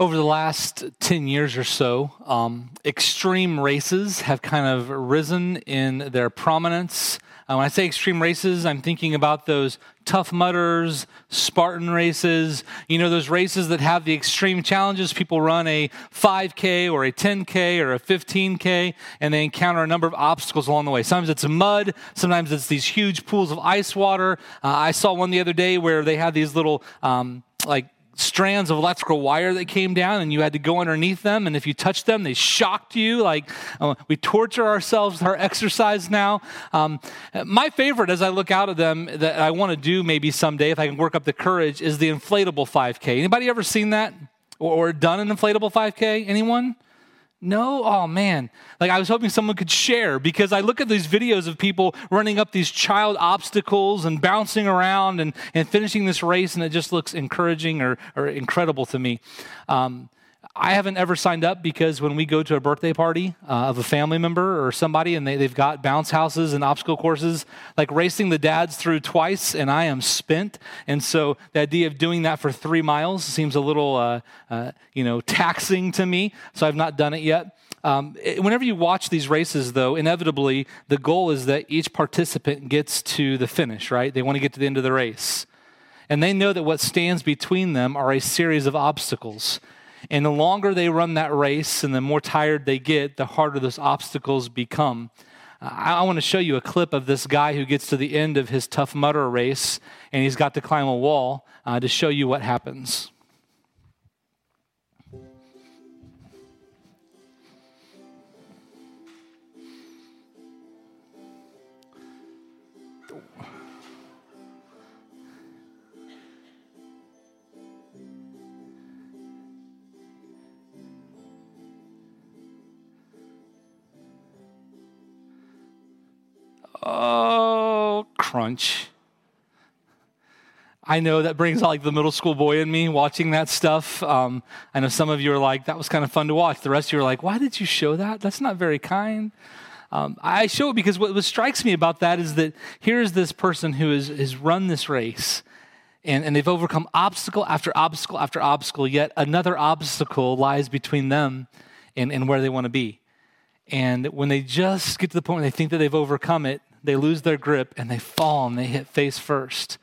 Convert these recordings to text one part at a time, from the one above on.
Over the last 10 years or so, um, extreme races have kind of risen in their prominence. Uh, when I say extreme races, I'm thinking about those tough mudders, Spartan races, you know, those races that have the extreme challenges. People run a 5K or a 10K or a 15K, and they encounter a number of obstacles along the way. Sometimes it's mud, sometimes it's these huge pools of ice water. Uh, I saw one the other day where they had these little, um, like, strands of electrical wire that came down and you had to go underneath them. And if you touched them they shocked you. Like uh, we torture ourselves with our exercise now. Um, my favorite as i look out at them that i want to do maybe someday if i can work up the courage is the inflatable 5k anybody ever seen that or, or done an inflatable 5k anyone no? Oh man. Like I was hoping someone could share because I look at these videos of people running up these child obstacles and bouncing around and, and finishing this race, and it just looks encouraging or, or incredible to me. Um, I haven't ever signed up because when we go to a birthday party uh, of a family member or somebody and they, they've got bounce houses and obstacle courses, like racing the dads through twice and I am spent. And so the idea of doing that for three miles seems a little, uh, uh, you know, taxing to me. So I've not done it yet. Um, it, whenever you watch these races, though, inevitably the goal is that each participant gets to the finish, right? They want to get to the end of the race. And they know that what stands between them are a series of obstacles. And the longer they run that race and the more tired they get, the harder those obstacles become. I, want to show you a clip of this guy who gets to the end of his Tough Mudder race and he's got to climb a wall uh, to show you what happens. Oh, crunch. I know that brings out like the middle school boy in me watching that stuff. Um, I know some of you are like, that was kind of fun to watch. The rest of you are like, why did you show that? That's not very kind. Um, I show it because what, what, strikes me about that is that here's this person who has, has run this race and, and they've overcome obstacle after obstacle after obstacle, yet another obstacle lies between them and, and where they want to be. And when they just get to the point where they think that they've overcome it, they lose their grip and they fall and they hit face first.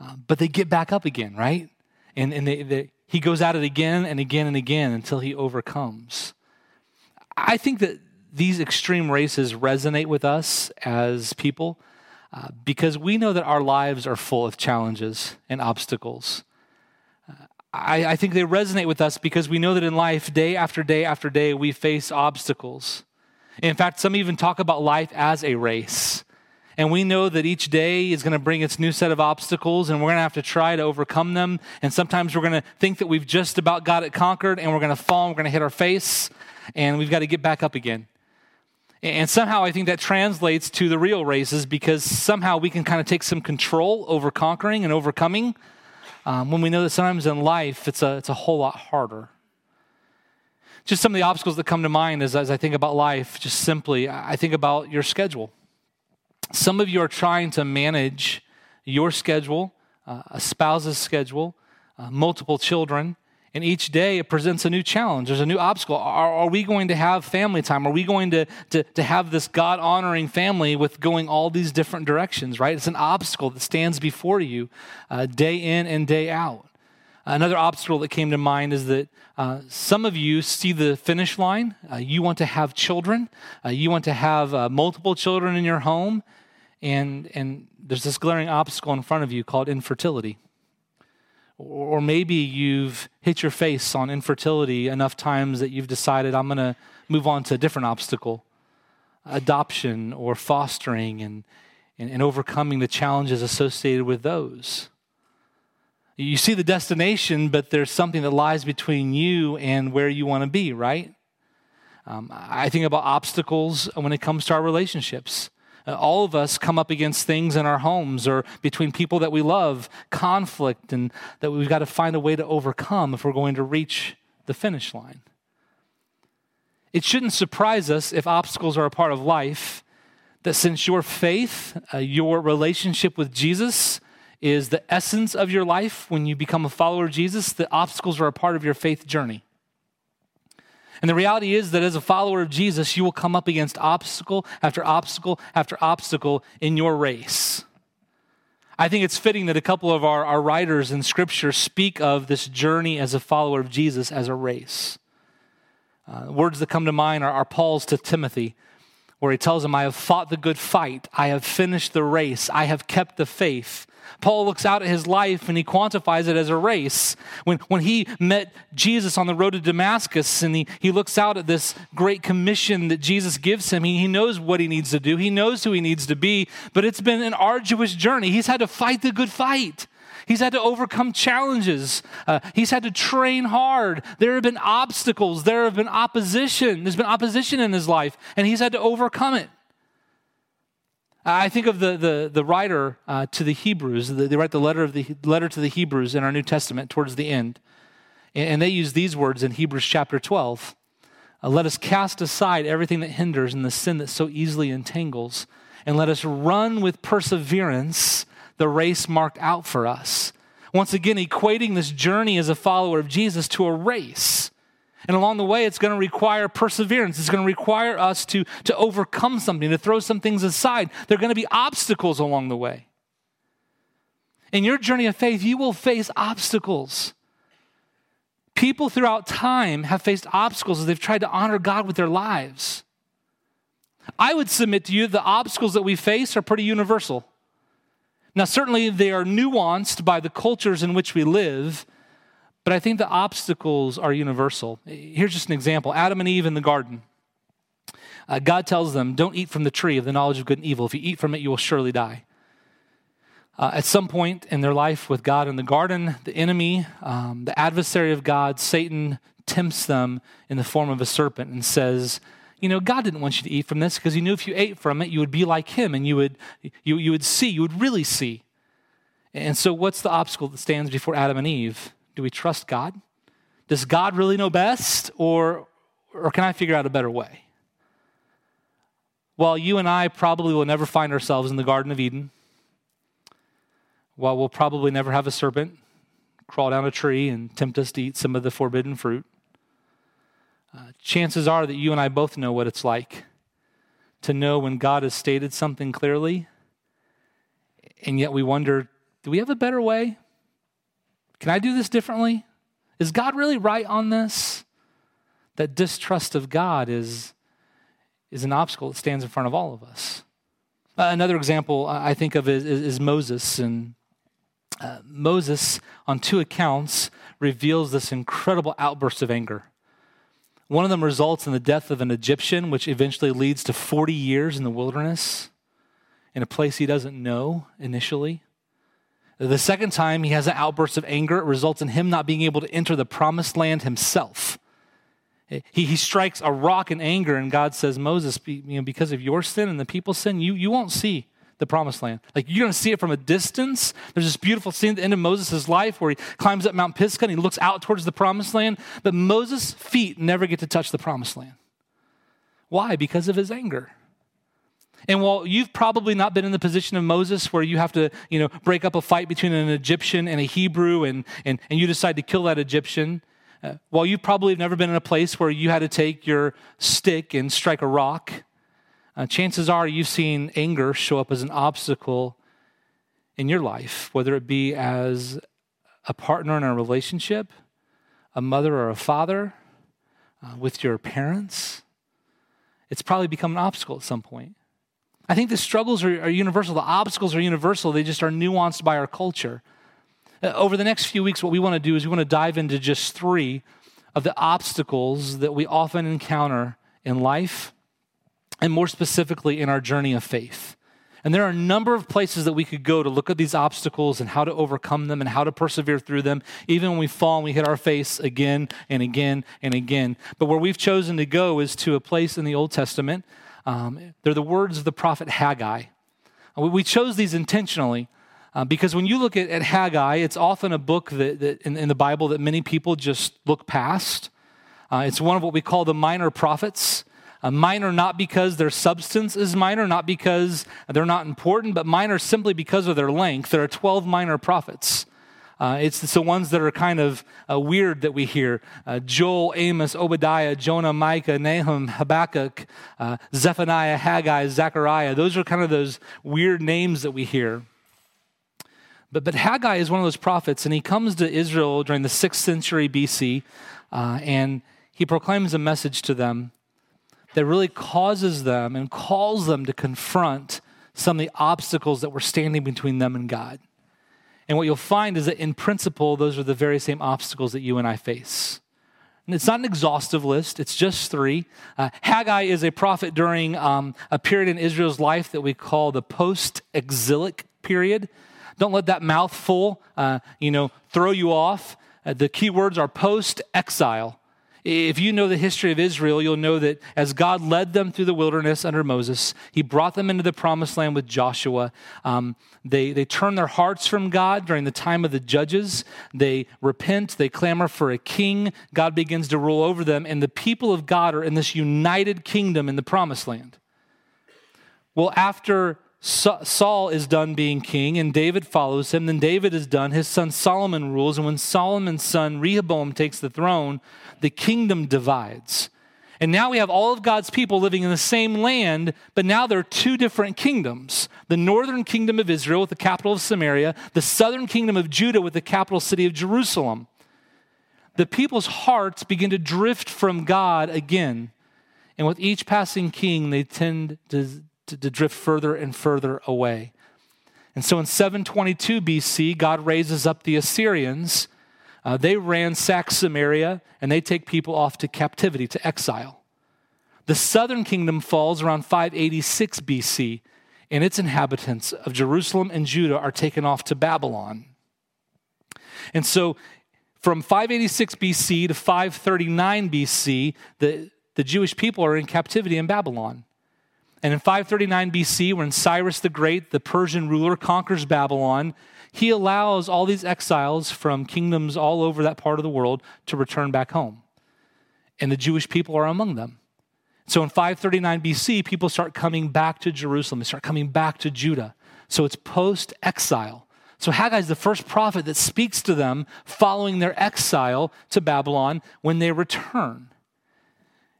Uh, but they get back up again, right? And, and they, they, he goes at it again and again and again until he overcomes. I think that these extreme races resonate with us as people uh, because we know that our lives are full of challenges and obstacles. Uh, I, I think they resonate with us because we know that in life, day after day after day, we face obstacles. In fact, some even talk about life as a race. And we know that each day is going to bring its new set of obstacles, and we're going to have to try to overcome them. And sometimes we're going to think that we've just about got it conquered, and we're going to fall, and we're going to hit our face, and we've got to get back up again. And somehow I think that translates to the real races because somehow we can kind of take some control over conquering and overcoming um, when we know that sometimes in life it's a, it's a whole lot harder just some of the obstacles that come to mind as, as I think about life, just simply, I think about your schedule. Some of you are trying to manage your schedule, uh, a spouse's schedule, uh, multiple children, and each day it presents a new challenge. There's a new obstacle. Are, are we going to have family time? Are we going to, to, to have this God honoring family with going all these different directions, right? It's an obstacle that stands before you uh, day in and day out. Another obstacle that came to mind is that uh, some of you see the finish line. Uh, you want to have children. Uh, you want to have uh, multiple children in your home. And, and there's this glaring obstacle in front of you called infertility. Or, or maybe you've hit your face on infertility enough times that you've decided, I'm going to move on to a different obstacle adoption or fostering and, and, and overcoming the challenges associated with those. You see the destination, but there's something that lies between you and where you want to be, right? Um, I think about obstacles when it comes to our relationships. Uh, all of us come up against things in our homes or between people that we love, conflict, and that we've got to find a way to overcome if we're going to reach the finish line. It shouldn't surprise us if obstacles are a part of life, that since your faith, uh, your relationship with Jesus, is the essence of your life when you become a follower of Jesus, the obstacles are a part of your faith journey. And the reality is that as a follower of Jesus, you will come up against obstacle after obstacle after obstacle in your race. I think it's fitting that a couple of our, our writers in Scripture speak of this journey as a follower of Jesus as a race. Uh, words that come to mind are, are Paul's to Timothy, where he tells him, I have fought the good fight, I have finished the race, I have kept the faith. Paul looks out at his life and he quantifies it as a race. When, when he met Jesus on the road to Damascus and he, he looks out at this great commission that Jesus gives him, he, he knows what he needs to do, he knows who he needs to be, but it's been an arduous journey. He's had to fight the good fight. He's had to overcome challenges. Uh, he's had to train hard. There have been obstacles. There have been opposition. There's been opposition in his life, and he's had to overcome it. I think of the, the, the writer uh, to the Hebrews. They write the letter, of the letter to the Hebrews in our New Testament towards the end. And they use these words in Hebrews chapter 12. Uh, let us cast aside everything that hinders and the sin that so easily entangles, and let us run with perseverance the race marked out for us. Once again, equating this journey as a follower of Jesus to a race. And along the way, it's going to require perseverance. It's going to require us to, to overcome something, to throw some things aside. There are going to be obstacles along the way. In your journey of faith, you will face obstacles. People throughout time have faced obstacles as they've tried to honor God with their lives. I would submit to you the obstacles that we face are pretty universal. Now, certainly they are nuanced by the cultures in which we live, but I think the obstacles are universal. Here's just an example Adam and Eve in the garden. Uh, God tells them, Don't eat from the tree of the knowledge of good and evil. If you eat from it, you will surely die. Uh, at some point in their life with God in the garden, the enemy, um, the adversary of God, Satan, tempts them in the form of a serpent and says, You know, God didn't want you to eat from this because he knew if you ate from it, you would be like him and you would, you, you would see, you would really see. And so, what's the obstacle that stands before Adam and Eve? Do we trust God? Does God really know best, or, or can I figure out a better way? While you and I probably will never find ourselves in the Garden of Eden, while we'll probably never have a serpent crawl down a tree and tempt us to eat some of the forbidden fruit, uh, chances are that you and I both know what it's like to know when God has stated something clearly, and yet we wonder do we have a better way? Can I do this differently? Is God really right on this? That distrust of God is, is an obstacle that stands in front of all of us. Uh, another example I think of is, is, is Moses. And uh, Moses, on two accounts, reveals this incredible outburst of anger. One of them results in the death of an Egyptian, which eventually leads to 40 years in the wilderness in a place he doesn't know initially. The second time he has an outburst of anger, it results in him not being able to enter the promised land himself. He, he strikes a rock in anger, and God says, Moses, you know, because of your sin and the people's sin, you, you won't see the promised land. Like you're going to see it from a distance. There's this beautiful scene at the end of Moses' life where he climbs up Mount Pisgah and he looks out towards the promised land, but Moses' feet never get to touch the promised land. Why? Because of his anger. And while you've probably not been in the position of Moses where you have to, you know, break up a fight between an Egyptian and a Hebrew and, and, and you decide to kill that Egyptian, uh, while you probably have never been in a place where you had to take your stick and strike a rock, uh, chances are you've seen anger show up as an obstacle in your life, whether it be as a partner in a relationship, a mother or a father, uh, with your parents. It's probably become an obstacle at some point. I think the struggles are, are, universal, the obstacles are universal, they just are nuanced by our culture. Uh, over the next few weeks, what we want to do is we want to dive into just three of the obstacles that we often encounter in life, and more specifically in our journey of faith. And there are a number of places that we could go to look at these obstacles and how to overcome them and how to persevere through them, even when we fall and we hit our face again and again and again. But where we've chosen to go is to a place in the Old Testament um, they're the words of the prophet Haggai. We chose these intentionally uh, because when you look at, at, Haggai, it's often a book that, that in, in, the Bible that many people just look past. Uh, it's one of what we call the minor prophets. Uh, minor not because their substance is minor, not because they're not important, but minor simply because of their length. There are 12 minor prophets. Uh, it's the ones that are kind of uh, weird that we hear uh, Joel, Amos, Obadiah, Jonah, Micah, Nahum, Habakkuk, uh, Zephaniah, Haggai, Zechariah. Those are kind of those weird names that we hear. But, but Haggai is one of those prophets, and he comes to Israel during the 6th century BC, uh, and he proclaims a message to them that really causes them and calls them to confront some of the obstacles that were standing between them and God. And what you'll find is that in principle, those are the very same obstacles that you and I face. And it's not an exhaustive list, it's just three. Uh, Haggai is a prophet during um, a period in Israel's life that we call the post exilic period. Don't let that mouthful, uh, you know, throw you off. Uh, the key words are post exile. If you know the history of Israel, you'll know that as God led them through the wilderness under Moses, he brought them into the promised land with Joshua. Um, they, they turn their hearts from God during the time of the judges. They repent, they clamor for a king. God begins to rule over them, and the people of God are in this united kingdom in the promised land. Well, after Saul is done being king and David follows him. Then David is done. His son Solomon rules. And when Solomon's son Rehoboam takes the throne, the kingdom divides. And now we have all of God's people living in the same land, but now there are two different kingdoms the northern kingdom of Israel with the capital of Samaria, the southern kingdom of Judah with the capital city of Jerusalem. The people's hearts begin to drift from God again. And with each passing king, they tend to to, to drift further and further away. And so in 722 BC, God raises up the Assyrians. Uh, they ransack Samaria and they take people off to captivity, to exile. The southern kingdom falls around 586 BC, and its inhabitants of Jerusalem and Judah are taken off to Babylon. And so from 586 BC to 539 BC, the, the Jewish people are in captivity in Babylon. And in 539 BC, when Cyrus the Great, the Persian ruler, conquers Babylon, he allows all these exiles from kingdoms all over that part of the world to return back home. And the Jewish people are among them. So in 539 BC, people start coming back to Jerusalem, they start coming back to Judah. So it's post exile. So Haggai is the first prophet that speaks to them following their exile to Babylon when they return.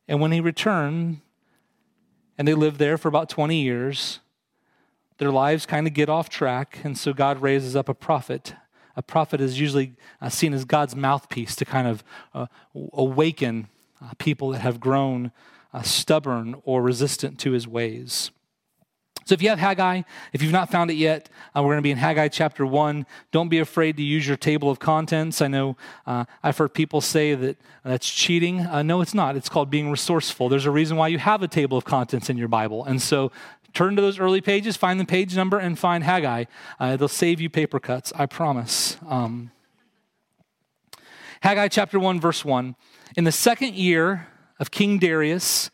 And when he returned, and they live there for about 20 years. Their lives kind of get off track, and so God raises up a prophet. A prophet is usually uh, seen as God's mouthpiece to kind of uh, awaken uh, people that have grown uh, stubborn or resistant to his ways. So if you have Haggai, if you've not found it yet, uh, we're going to be in Haggai chapter 1. Don't be afraid to use your table of contents. I know uh, I've heard people say that that's cheating. Uh, no, it's not. It's called being resourceful. There's a reason why you have a table of contents in your Bible. And so turn to those early pages, find the page number, and find Haggai. Uh, they'll save you paper cuts, I promise. Um, Haggai chapter 1, verse 1. In the second year of King Darius,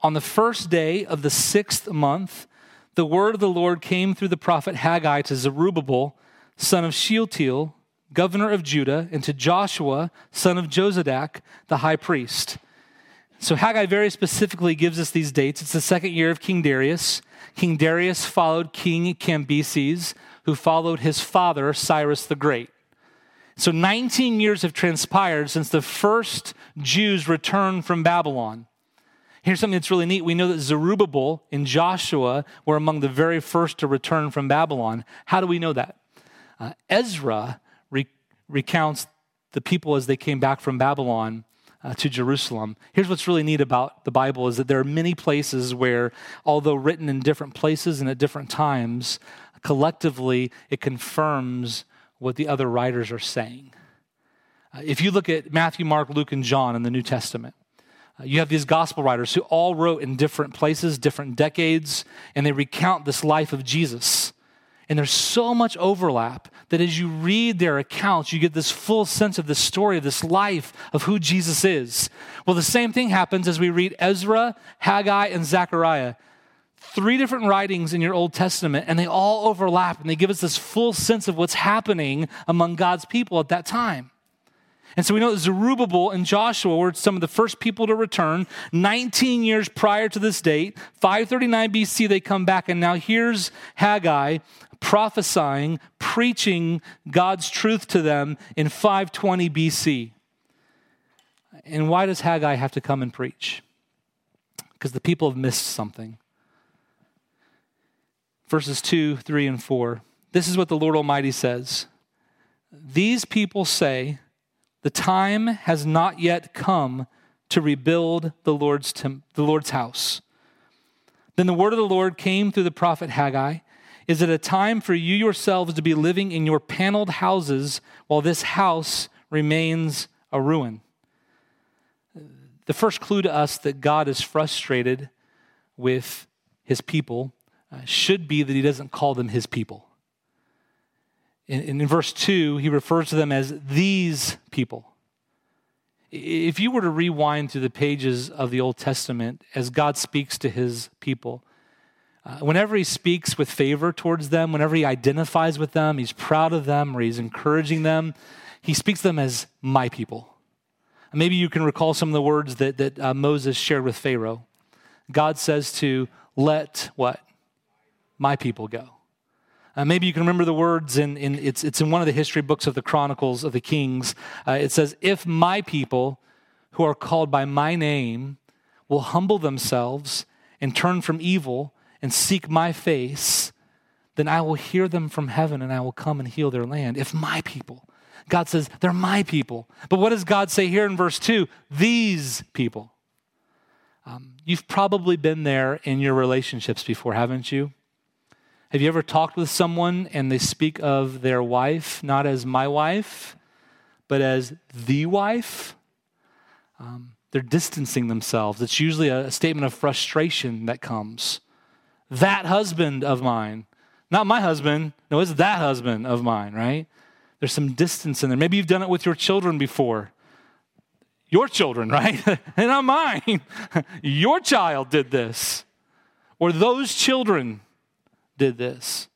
on the first day of the sixth month, the word of the Lord came through the prophet Haggai to Zerubbabel, son of Shealtiel, governor of Judah, and to Joshua, son of Jozadak, the high priest. So Haggai very specifically gives us these dates. It's the second year of King Darius. King Darius followed King Cambyses, who followed his father, Cyrus the Great. So 19 years have transpired since the first Jews returned from Babylon. Here's something that's really neat. We know that Zerubbabel and Joshua were among the very first to return from Babylon. How do we know that? Uh, Ezra re- recounts the people as they came back from Babylon uh, to Jerusalem. Here's what's really neat about the Bible is that there are many places where, although written in different places and at different times, collectively it confirms what the other writers are saying. Uh, if you look at Matthew, Mark, Luke, and John in the New Testament, uh, you have these gospel writers who all wrote in different places, different decades, and they recount this life of Jesus. And there's so much overlap that as you read their accounts, you get this full sense of the story of this life of who Jesus is. Well, the same thing happens as we read Ezra, Haggai, and Zechariah. Three different writings in your Old Testament, and they all overlap, and they give us this full sense of what's happening among God's people at that time. And so we know that Zerubbabel and Joshua were some of the first people to return 19 years prior to this date. 539 BC, they come back. And now here's Haggai prophesying, preaching God's truth to them in 520 BC. And why does Haggai have to come and preach? Because the people have missed something. Verses 2, 3, and 4. This is what the Lord Almighty says These people say, The time has not yet come to rebuild the Lord's, the Lord's house. Then the word of the Lord came through the prophet Haggai. Is it a time for you yourselves to be living in your paneled houses while this house remains a ruin? The first clue to us that God is frustrated with his people uh, should be that he doesn't call them his people. In, in verse 2, he refers to them as these people. If you were to rewind through the pages of the Old Testament as God speaks to his people, uh, whenever he speaks with favor towards them, whenever he identifies with them, he's proud of them or he's encouraging them, he speaks them as my people. Maybe you can recall some of the words that, that uh, Moses shared with Pharaoh. God says to let what? My people go. Uh, maybe you can remember the words in, in it's, it's in one of the history books of the Chronicles of the Kings. Uh, it says, If my people who are called by my name will humble themselves and turn from evil and seek my face, then I will hear them from heaven and I will come and heal their land. If my people, God says, they're my people. But what does God say here in verse 2? These people. Um, you've probably been there in your relationships before, haven't you? Have you ever talked with someone and they speak of their wife not as my wife, but as the wife? Um, they're distancing themselves. It's usually a statement of frustration that comes that husband of mine. Not my husband. No, it's that husband of mine, right? There's some distance in there. Maybe you've done it with your children before. Your children, right? and not mine. your child did this. Or those children did this.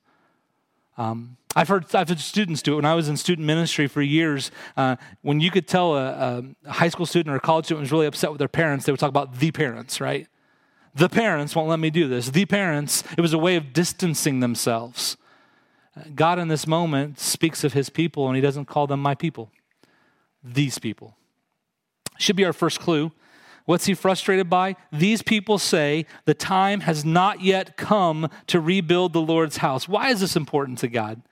Um, I've heard I've had students do it. When I was in student ministry for years, uh, when you could tell a, a, high school student or a college student was really upset with their parents, they would talk about the parents, right? The parents won't let me do this. The parents, it was a way of distancing themselves. God in this moment speaks of his people and he doesn't call them my people, these people. Should be our first clue. What's he frustrated by? These people say the time has not yet come to rebuild the Lord's house. Why is this important to God?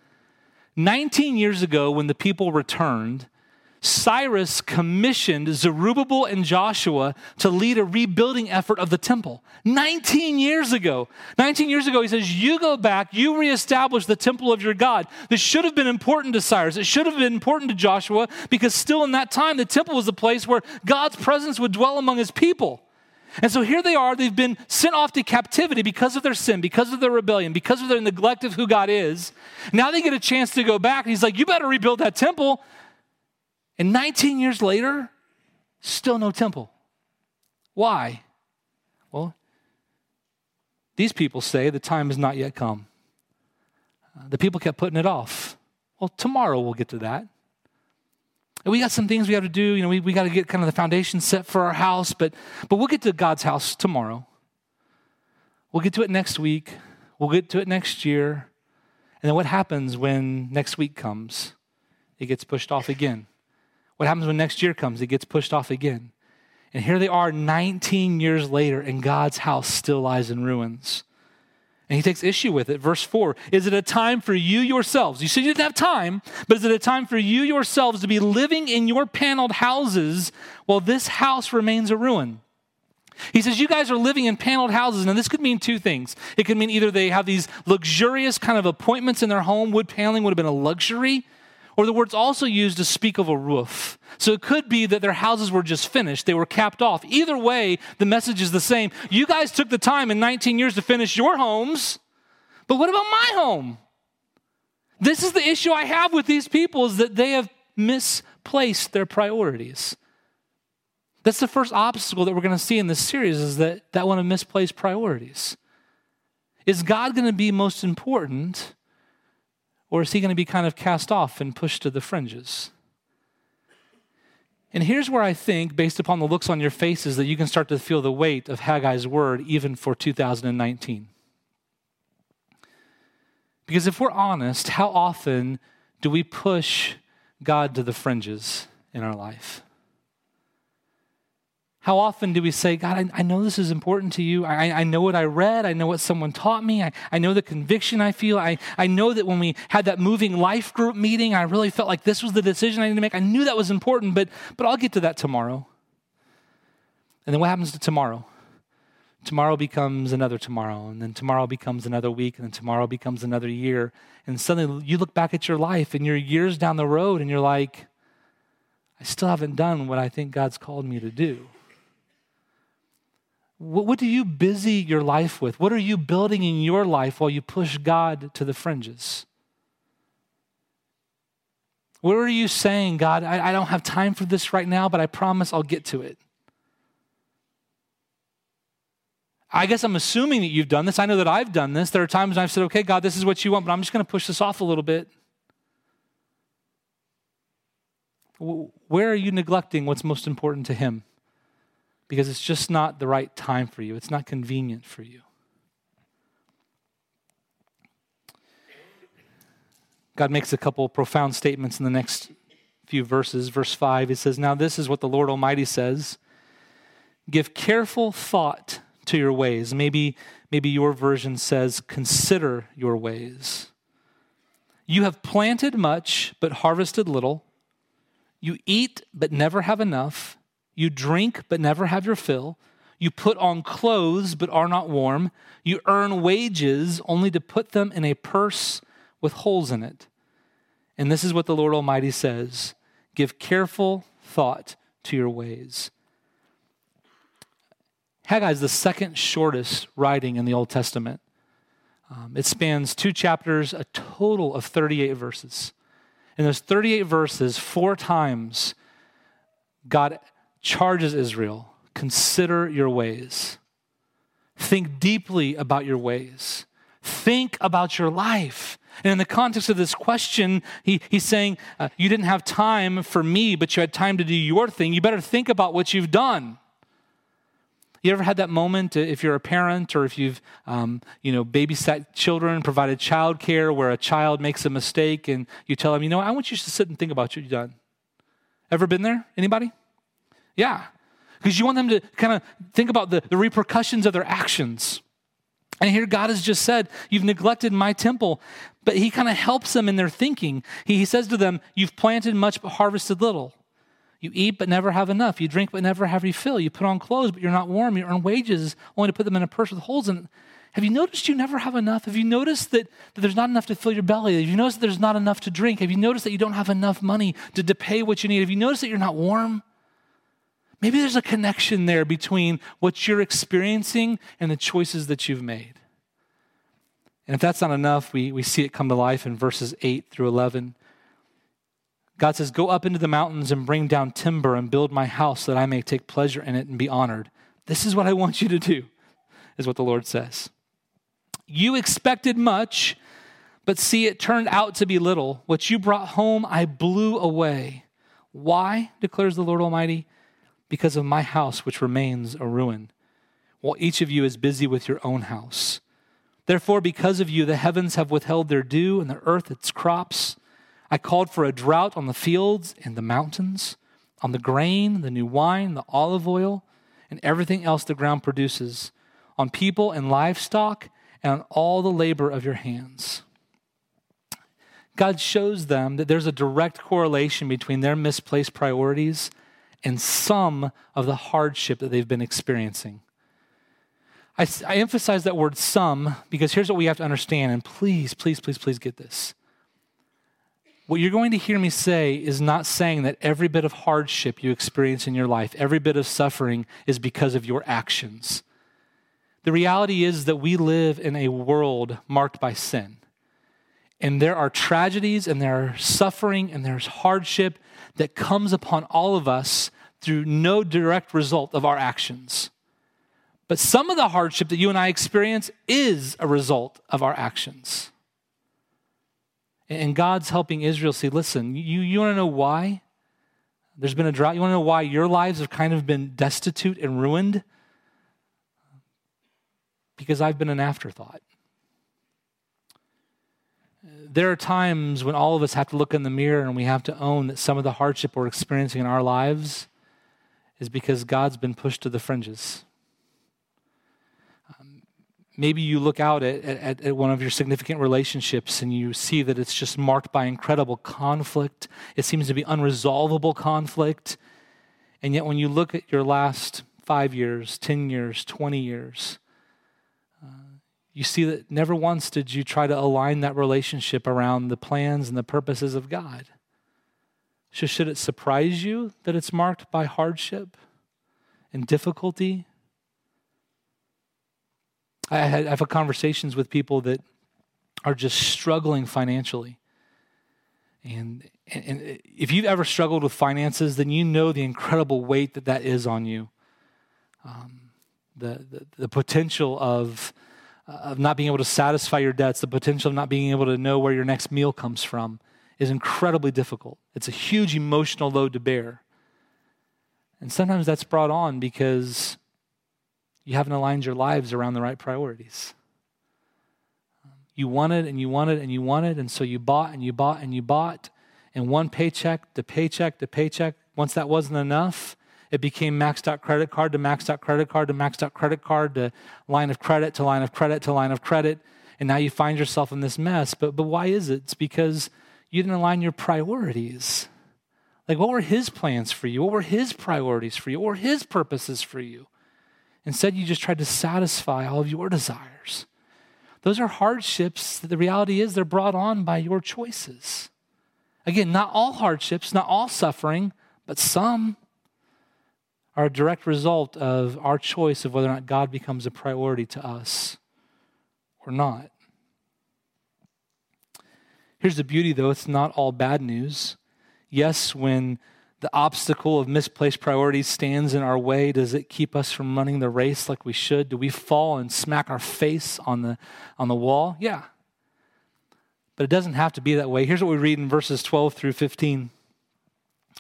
19 years ago, when the people returned, Cyrus commissioned Zerubbabel and Joshua to lead a rebuilding effort of the temple. 19 years ago. 19 years ago, he says, You go back, you reestablish the temple of your God. This should have been important to Cyrus. It should have been important to Joshua because still in that time, the temple was the place where God's presence would dwell among his people. And so here they are, they've been sent off to captivity because of their sin, because of their rebellion, because of their neglect of who God is. Now they get a chance to go back, and he's like, You better rebuild that temple. And 19 years later, still no temple. Why? Well, these people say the time has not yet come. Uh, the people kept putting it off. Well, tomorrow we'll get to that. And we got some things we have to do. You know, we, we got to get kind of the foundation set for our house, but, but we'll get to God's house tomorrow. We'll get to it next week. We'll get to it next year. And then what happens when next week comes? It gets pushed off again. What happens when next year comes? It gets pushed off again. And here they are 19 years later, and God's house still lies in ruins. And he takes issue with it. Verse 4 Is it a time for you yourselves? You said you didn't have time, but is it a time for you yourselves to be living in your paneled houses while this house remains a ruin? He says, You guys are living in paneled houses. and this could mean two things. It could mean either they have these luxurious kind of appointments in their home, wood paneling would have been a luxury, or the word's also used to speak of a roof. So it could be that their houses were just finished, they were capped off. Either way, the message is the same. You guys took the time in 19 years to finish your homes, but what about my home? This is the issue I have with these people is that they have misplaced their priorities. That's the first obstacle that we're going to see in this series is that that one of misplaced priorities. Is God going to be most important or is he going to be kind of cast off and pushed to the fringes? And here's where I think, based upon the looks on your faces, that you can start to feel the weight of Haggai's word even for 2019. Because if we're honest, how often do we push God to the fringes in our life? How often do we say, God, I, I know this is important to you. I, I, know what I read. I know what someone taught me. I, I know the conviction I feel. I, I know that when we had that moving life group meeting, I really felt like this was the decision I need to make. I knew that was important, but, but I'll get to that tomorrow. And then what happens to tomorrow? Tomorrow becomes another tomorrow, and then tomorrow becomes another week, and then tomorrow becomes another year. And suddenly you look back at your life and you're years down the road, and you're like, I still haven't done what I think God's called me to do. What, what do you busy your life with? What are you building in your life while you push God to the fringes? What are you saying, God, I, I don't have time for this right now, but I promise I'll get to it? I guess I'm assuming that you've done this. I know that I've done this. There are times when I've said, okay, God, this is what you want, but I'm just going to push this off a little bit. Where are you neglecting what's most important to Him? Because it's just not the right time for you, it's not convenient for you. God makes a couple profound statements in the next few verses. Verse 5, he says, Now this is what the Lord Almighty says Give careful thought to your ways. Maybe, maybe your version says, Consider your ways. You have planted much, but harvested little. You eat, but never have enough. You drink, but never have your fill. You put on clothes, but are not warm. You earn wages only to put them in a purse with holes in it. And this is what the Lord Almighty says Give careful thought to your ways. Haggai is the second shortest writing in the Old Testament. Um, it spans two chapters, a total of 38 verses. In those 38 verses, four times, God charges Israel consider your ways. Think deeply about your ways. Think about your life. And in the context of this question, he, he's saying, uh, You didn't have time for me, but you had time to do your thing. You better think about what you've done. You ever had that moment, uh, if you're a parent or if you've, um, you know, babysat children, provided childcare, where a child makes a mistake and you tell them, you know, I want you to sit and think about what you've done. Ever been there? Anybody? Yeah. Because you want them to kind of think about the, the repercussions of their actions. And here God has just said, You've neglected my temple. But he kind of helps them in their thinking. He, he says to them, You've planted much but harvested little. You eat but never have enough. You drink but never have refill. You put on clothes but you're not warm. You earn wages only to put them in a purse with holes in it. Have you noticed you never have enough? Have you noticed that, that there's not enough to fill your belly? Have you noticed that there's not enough to drink? Have you noticed that you don't have enough money to, to pay what you need? Have you noticed that you're not warm? Maybe there's a connection there between what you're experiencing and the choices that you've made. And if that's not enough, we, we see it come to life in verses 8 through 11. God says, Go up into the mountains and bring down timber and build my house that I may take pleasure in it and be honored. This is what I want you to do, is what the Lord says. You expected much, but see, it turned out to be little. What you brought home, I blew away. Why, declares the Lord Almighty? Because of my house, which remains a ruin, while each of you is busy with your own house. Therefore, because of you, the heavens have withheld their dew, and the earth its crops. I called for a drought on the fields and the mountains, on the grain, the new wine, the olive oil, and everything else the ground produces, on people and livestock, and on all the labor of your hands. God shows them that there's a direct correlation between their misplaced priorities and some of the hardship that they've been experiencing. I, I, emphasize that word some because here's what we have to understand, and please, please, please, please get this. What you're going to hear me say is not saying that every bit of hardship you experience in your life, every bit of suffering is because of your actions. The reality is that we live in a world marked by sin. And there are tragedies and there are suffering and there's hardship that comes upon all of us through no direct result of our actions. But some of the hardship that you and I experience is a result of our actions. And God's helping Israel see listen, you, you want to know why? There's been a drought. You want to know why your lives have kind of been destitute and ruined? Because I've been an afterthought. There are times when all of us have to look in the mirror and we have to own that some of the hardship we're experiencing in our lives is because God's been pushed to the fringes. Um, maybe you look out at, at, at, one of your significant relationships and you see that it's just marked by incredible conflict. It seems to be unresolvable conflict. And yet, when you look at your last five years, 10 years, 20 years, uh, you see that never once did you try to align that relationship around the plans and the purposes of God. So, should it surprise you that it's marked by hardship and difficulty? I have conversations with people that are just struggling financially. And, and if you've ever struggled with finances, then you know the incredible weight that that is on you. Um, the, the, the potential of, of not being able to satisfy your debts, the potential of not being able to know where your next meal comes from is incredibly difficult. It's a huge emotional load to bear. And sometimes that's brought on because you haven't aligned your lives around the right priorities. You wanted and you wanted and you wanted, and so you bought and you bought and you bought, and one paycheck to paycheck to paycheck. Once that wasn't enough, it became maxed out credit card to maxed out credit card to maxed out credit card to line of credit to line of credit to line of credit. And now you find yourself in this mess. But, but why is it? It's because you didn't align your priorities. Like, what were his plans for you? What were his priorities for you? What were his purposes for you? Instead, you just tried to satisfy all of your desires. Those are hardships that the reality is they're brought on by your choices. Again, not all hardships, not all suffering, but some are a direct result of our choice of whether or not God becomes a priority to us or not. Here's the beauty, though it's not all bad news. Yes, when the obstacle of misplaced priorities stands in our way, does it keep us from running the race like we should? Do we fall and smack our face on the, on the wall? Yeah. But it doesn't have to be that way. Here's what we read in verses 12 through 15.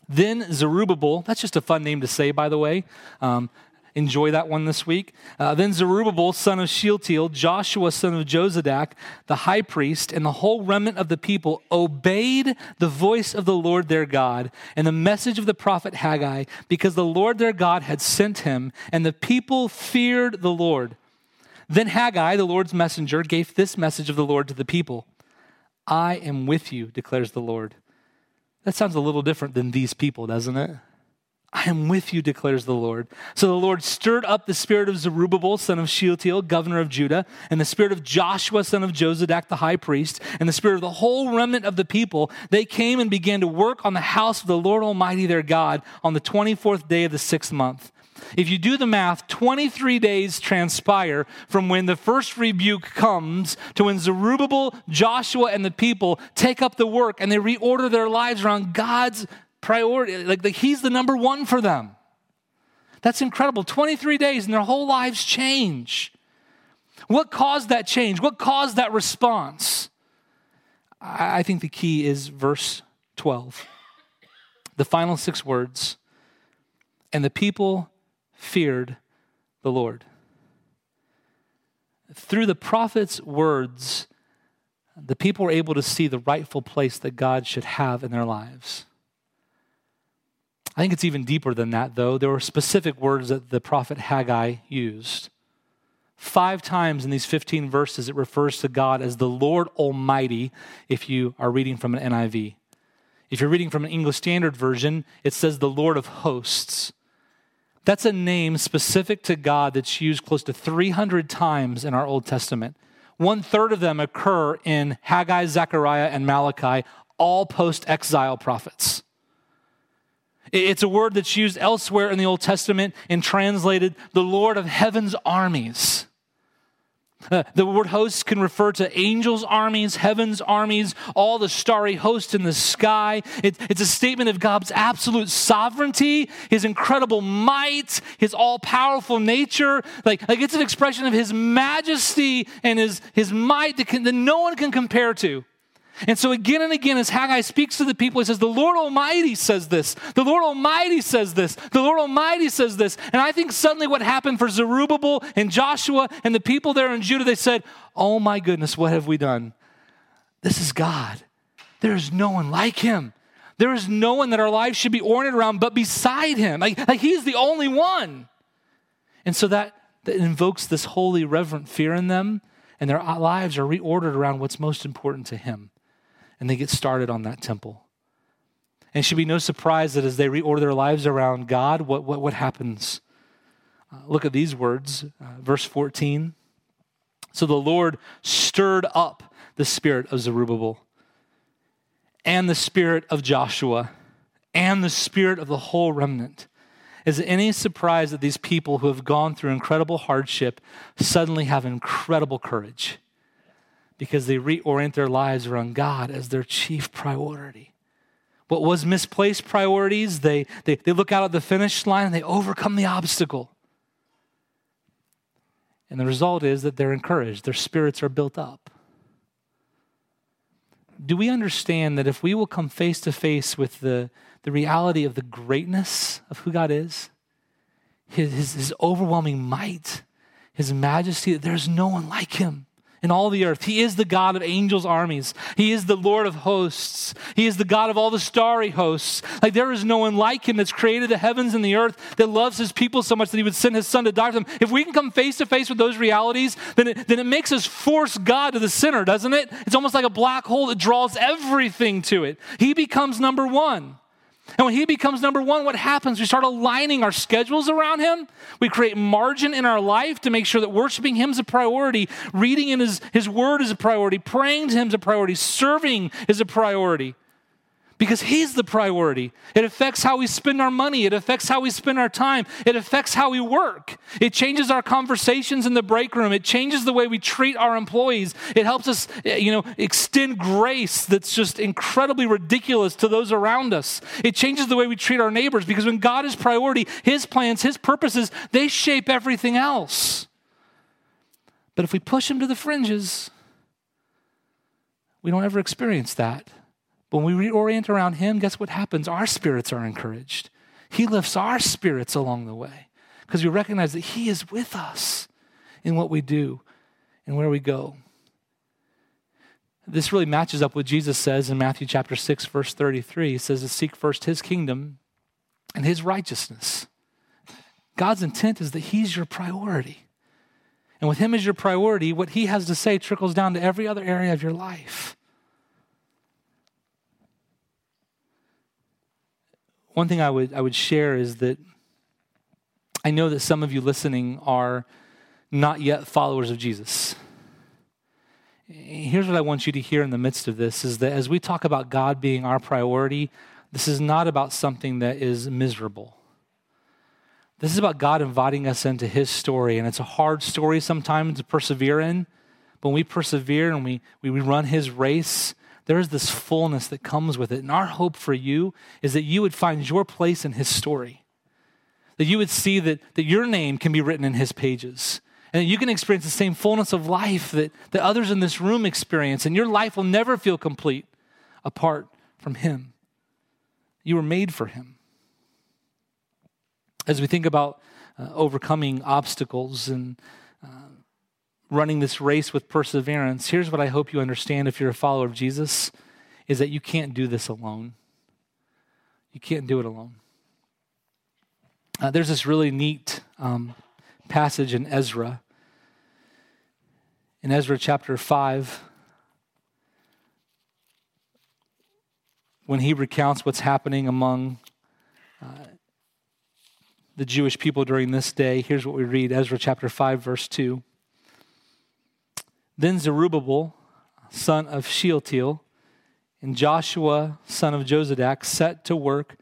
Then Zerubbabel, that's just a fun name to say, by the way. Um, enjoy that one this week. Uh, then Zerubbabel, son of Shealtiel, Joshua, son of Jozadak, the high priest, and the whole remnant of the people obeyed the voice of the Lord their God and the message of the prophet Haggai, because the Lord their God had sent him, and the people feared the Lord. Then Haggai, the Lord's messenger, gave this message of the Lord to the people I am with you, declares the Lord. That sounds a little different than these people, doesn't it? I am with you, declares the Lord. So the Lord stirred up the spirit of Zerubbabel, son of Shealtiel, governor of Judah, and the spirit of Joshua, son of Jozadak, the high priest, and the spirit of the whole remnant of the people. They came and began to work on the house of the Lord Almighty their God on the 24th day of the sixth month. If you do the math, 23 days transpire from when the first rebuke comes to when Zerubbabel, Joshua, and the people take up the work and they reorder their lives around God's priority. Like, like he's the number one for them. That's incredible. 23 days and their whole lives change. What caused that change? What caused that response? I think the key is verse 12. The final six words. And the people feared the Lord. Through the prophet's words, the people were able to see the rightful place that God should have in their lives. I think it's even deeper than that, though. There were specific words that the prophet Haggai used. Five times in these 15 verses, it refers to God as the Lord Almighty if you are reading from an NIV. If you're reading from an English Standard Version, it says the Lord of Hosts. That's a name specific to God that's used close to 300 times in our Old Testament. One third of them occur in Haggai, Zechariah, and Malachi, all post exile prophets. It's a word that's used elsewhere in the Old Testament and translated the Lord of heaven's armies. Uh, the word hosts can refer to angels' armies, heaven's armies, all the starry host in the sky. It, it's a statement of God's absolute sovereignty, his incredible might, his all powerful nature. Like, like it's an expression of his majesty and his, his might that, can, that no one can compare to. And so, again and again, as Haggai speaks to the people, he says, The Lord Almighty says this. The Lord Almighty says this. The Lord Almighty says this. And I think suddenly what happened for Zerubbabel and Joshua and the people there in Judah, they said, Oh my goodness, what have we done? This is God. There is no one like him. There is no one that our lives should be oriented around but beside him. Like, like he's the only one. And so that, that invokes this holy, reverent fear in them, and their lives are reordered around what's most important to him and they get started on that temple. And it should be no surprise that as they reorder their lives around God, what, what, what happens? Uh, look at these words, uh, verse 14. So the Lord stirred up the spirit of Zerubbabel and the spirit of Joshua and the spirit of the whole remnant. Is it any surprise that these people who have gone through incredible hardship suddenly have incredible courage? Because they reorient their lives around God as their chief priority. What was misplaced priorities, they, they, they look out at the finish line and they overcome the obstacle. And the result is that they're encouraged, their spirits are built up. Do we understand that if we will come face to face with the, the reality of the greatness of who God is, his, his, his overwhelming might, his majesty, that there's no one like him? In all the earth. He is the God of angels' armies. He is the Lord of hosts. He is the God of all the starry hosts. Like there is no one like him that's created the heavens and the earth that loves his people so much that he would send his son to die for them. If we can come face to face with those realities, then it, then it makes us force God to the center, doesn't it? It's almost like a black hole that draws everything to it. He becomes number one. And when he becomes number one, what happens? We start aligning our schedules around him. We create margin in our life to make sure that worshiping him is a priority, reading in his, his word is a priority, praying to him is a priority, serving is a priority because He's the priority. It affects how we spend our money, it affects how we spend our time, it affects how we work. It changes our conversations in the break room, it changes the way we treat our employees. It helps us, eh, you know, extend grace that's just incredibly ridiculous to those around us. It changes the way we treat our neighbors because when God is priority, His plans, His purposes, they shape everything else. But if we push Him to the fringes, we don't ever experience that. When we reorient around Him, guess what happens? Our spirits are encouraged. He lifts our spirits along the way because we recognize that He is with us in what we do and where we go. This really matches up what Jesus says in Matthew chapter 6, verse 33. He says to seek first His kingdom and His righteousness. God's intent is that He's your priority. And with Him as your priority, what He has to say trickles down to every other area of your life. One thing I would, I would share is that I know that some of you listening are not yet followers of Jesus. Here's what I want you to hear in the midst of this is that as we talk about God being our priority, this is not about something that is miserable. This is about God inviting us into his story. And it's a hard story sometimes to persevere in. But when we persevere and we, we run his race, there is this fullness that comes with it. And our hope for you is that you would find your place in his story, that you would see that, that your name can be written in his pages, and that you can experience the same fullness of life that, that others in this room experience. And your life will never feel complete apart from him. You were made for him. As we think about uh, overcoming obstacles and running this race with perseverance, here's what I hope you understand if you're a follower of Jesus is that you can't do this alone. You can't do it alone. Uh, there's this really neat um, passage in Ezra. In Ezra chapter 5, when he recounts what's happening among uh, the Jewish people during this day, here's what we read Ezra chapter 5, verse 2. Then Zerubbabel, son of Shealtiel, and Joshua, son of Jozadak, set to work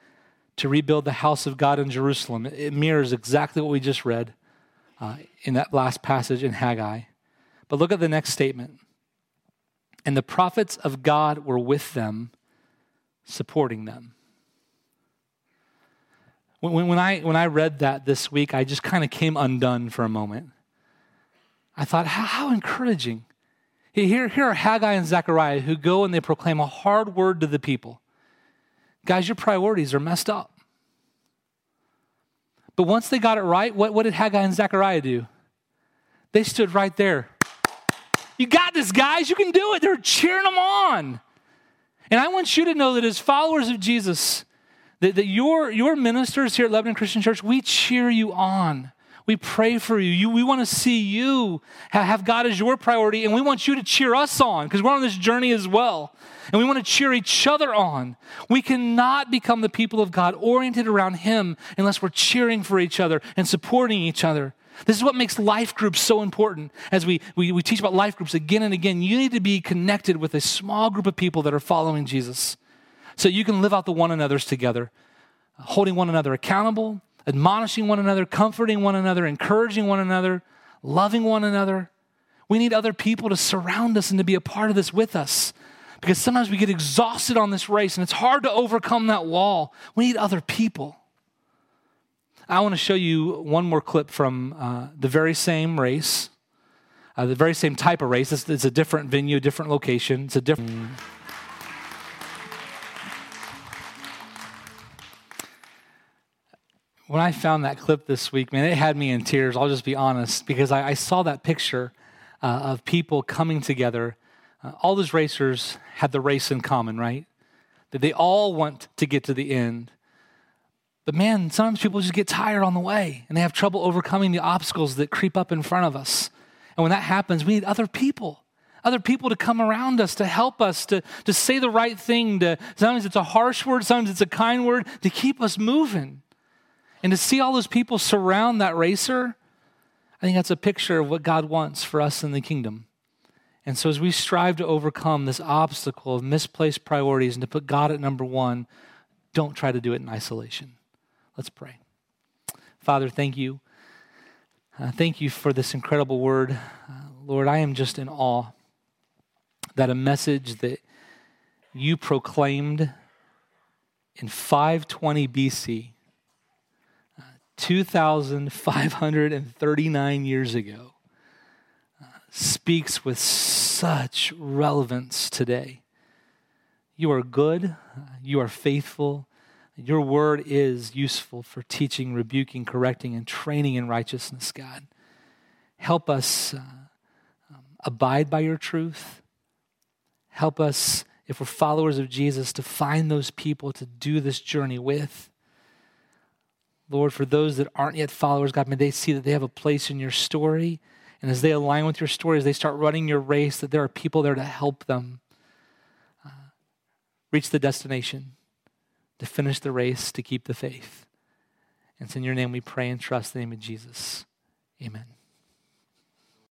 to rebuild the house of God in Jerusalem. It mirrors exactly what we just read uh, in that last passage in Haggai. But look at the next statement. And the prophets of God were with them, supporting them. When, when, I, when I read that this week, I just kind of came undone for a moment. I thought, how, encouraging. Here, here are Haggai and Zechariah who go and they proclaim a hard word to the people. Guys, your priorities are messed up. But once they got it right, what, what did Haggai and Zechariah do? They stood right there. You got this, guys. You can do it. They're cheering them on. And I want you to know that as followers of Jesus, that, that your, your ministers here at Lebanon Christian Church, we cheer you on. We pray for you. you we want to see you have God as your priority, and we want you to cheer us on because we're on this journey as well. And we want to cheer each other on. We cannot become the people of God oriented around Him unless we're cheering for each other and supporting each other. This is what makes life groups so important. As we, we, we teach about life groups again and again, you need to be connected with a small group of people that are following Jesus so you can live out the one another's together, holding one another accountable, admonishing one another, comforting one another, encouraging one another, loving one another. We need other people to surround us and to be a part of this with us. Because sometimes we get exhausted on this race and it's hard to overcome that wall. We need other people. I want to show you one more clip from uh, the very same race, uh, the very same type of race. It's, it's a different venue, different location. It's a different. When I found that clip this week, man, it had me in tears. I'll just be honest, because I, I saw that picture uh, of people coming together. Uh, all those racers had the race in common, right? That they all want to get to the end. But man, sometimes people just get tired on the way and they have trouble overcoming the obstacles that creep up in front of us. And when that happens, we need other people other people to come around us to help us to, to say the right thing to sometimes it's a harsh word sometimes it's a kind word to keep us moving and to see all those people surround that racer, I think that's a picture of what God wants for us in the kingdom. And so, as we strive to overcome this obstacle of misplaced priorities and to put God at number one, don't try to do it in isolation. Let's pray. Father, thank you. Uh, thank you for this incredible word. Uh, Lord, I am just in awe that a message that you proclaimed in 520 BC 2,539 years ago uh, speaks with such relevance today. You are good, you are faithful. Your word is useful for teaching, rebuking, correcting, and training in righteousness, God. Help us uh, um, abide by your truth. Help us, if we're followers of Jesus, to find those people to do this journey with. Lord, for those that aren't yet followers, God, may they see that they have a place in your story. And as they align with your story, as they start running your race, that there are people there to help them uh, reach the destination, to finish the race, to keep the faith. And it's in your name we pray and trust the name of Jesus. Amen.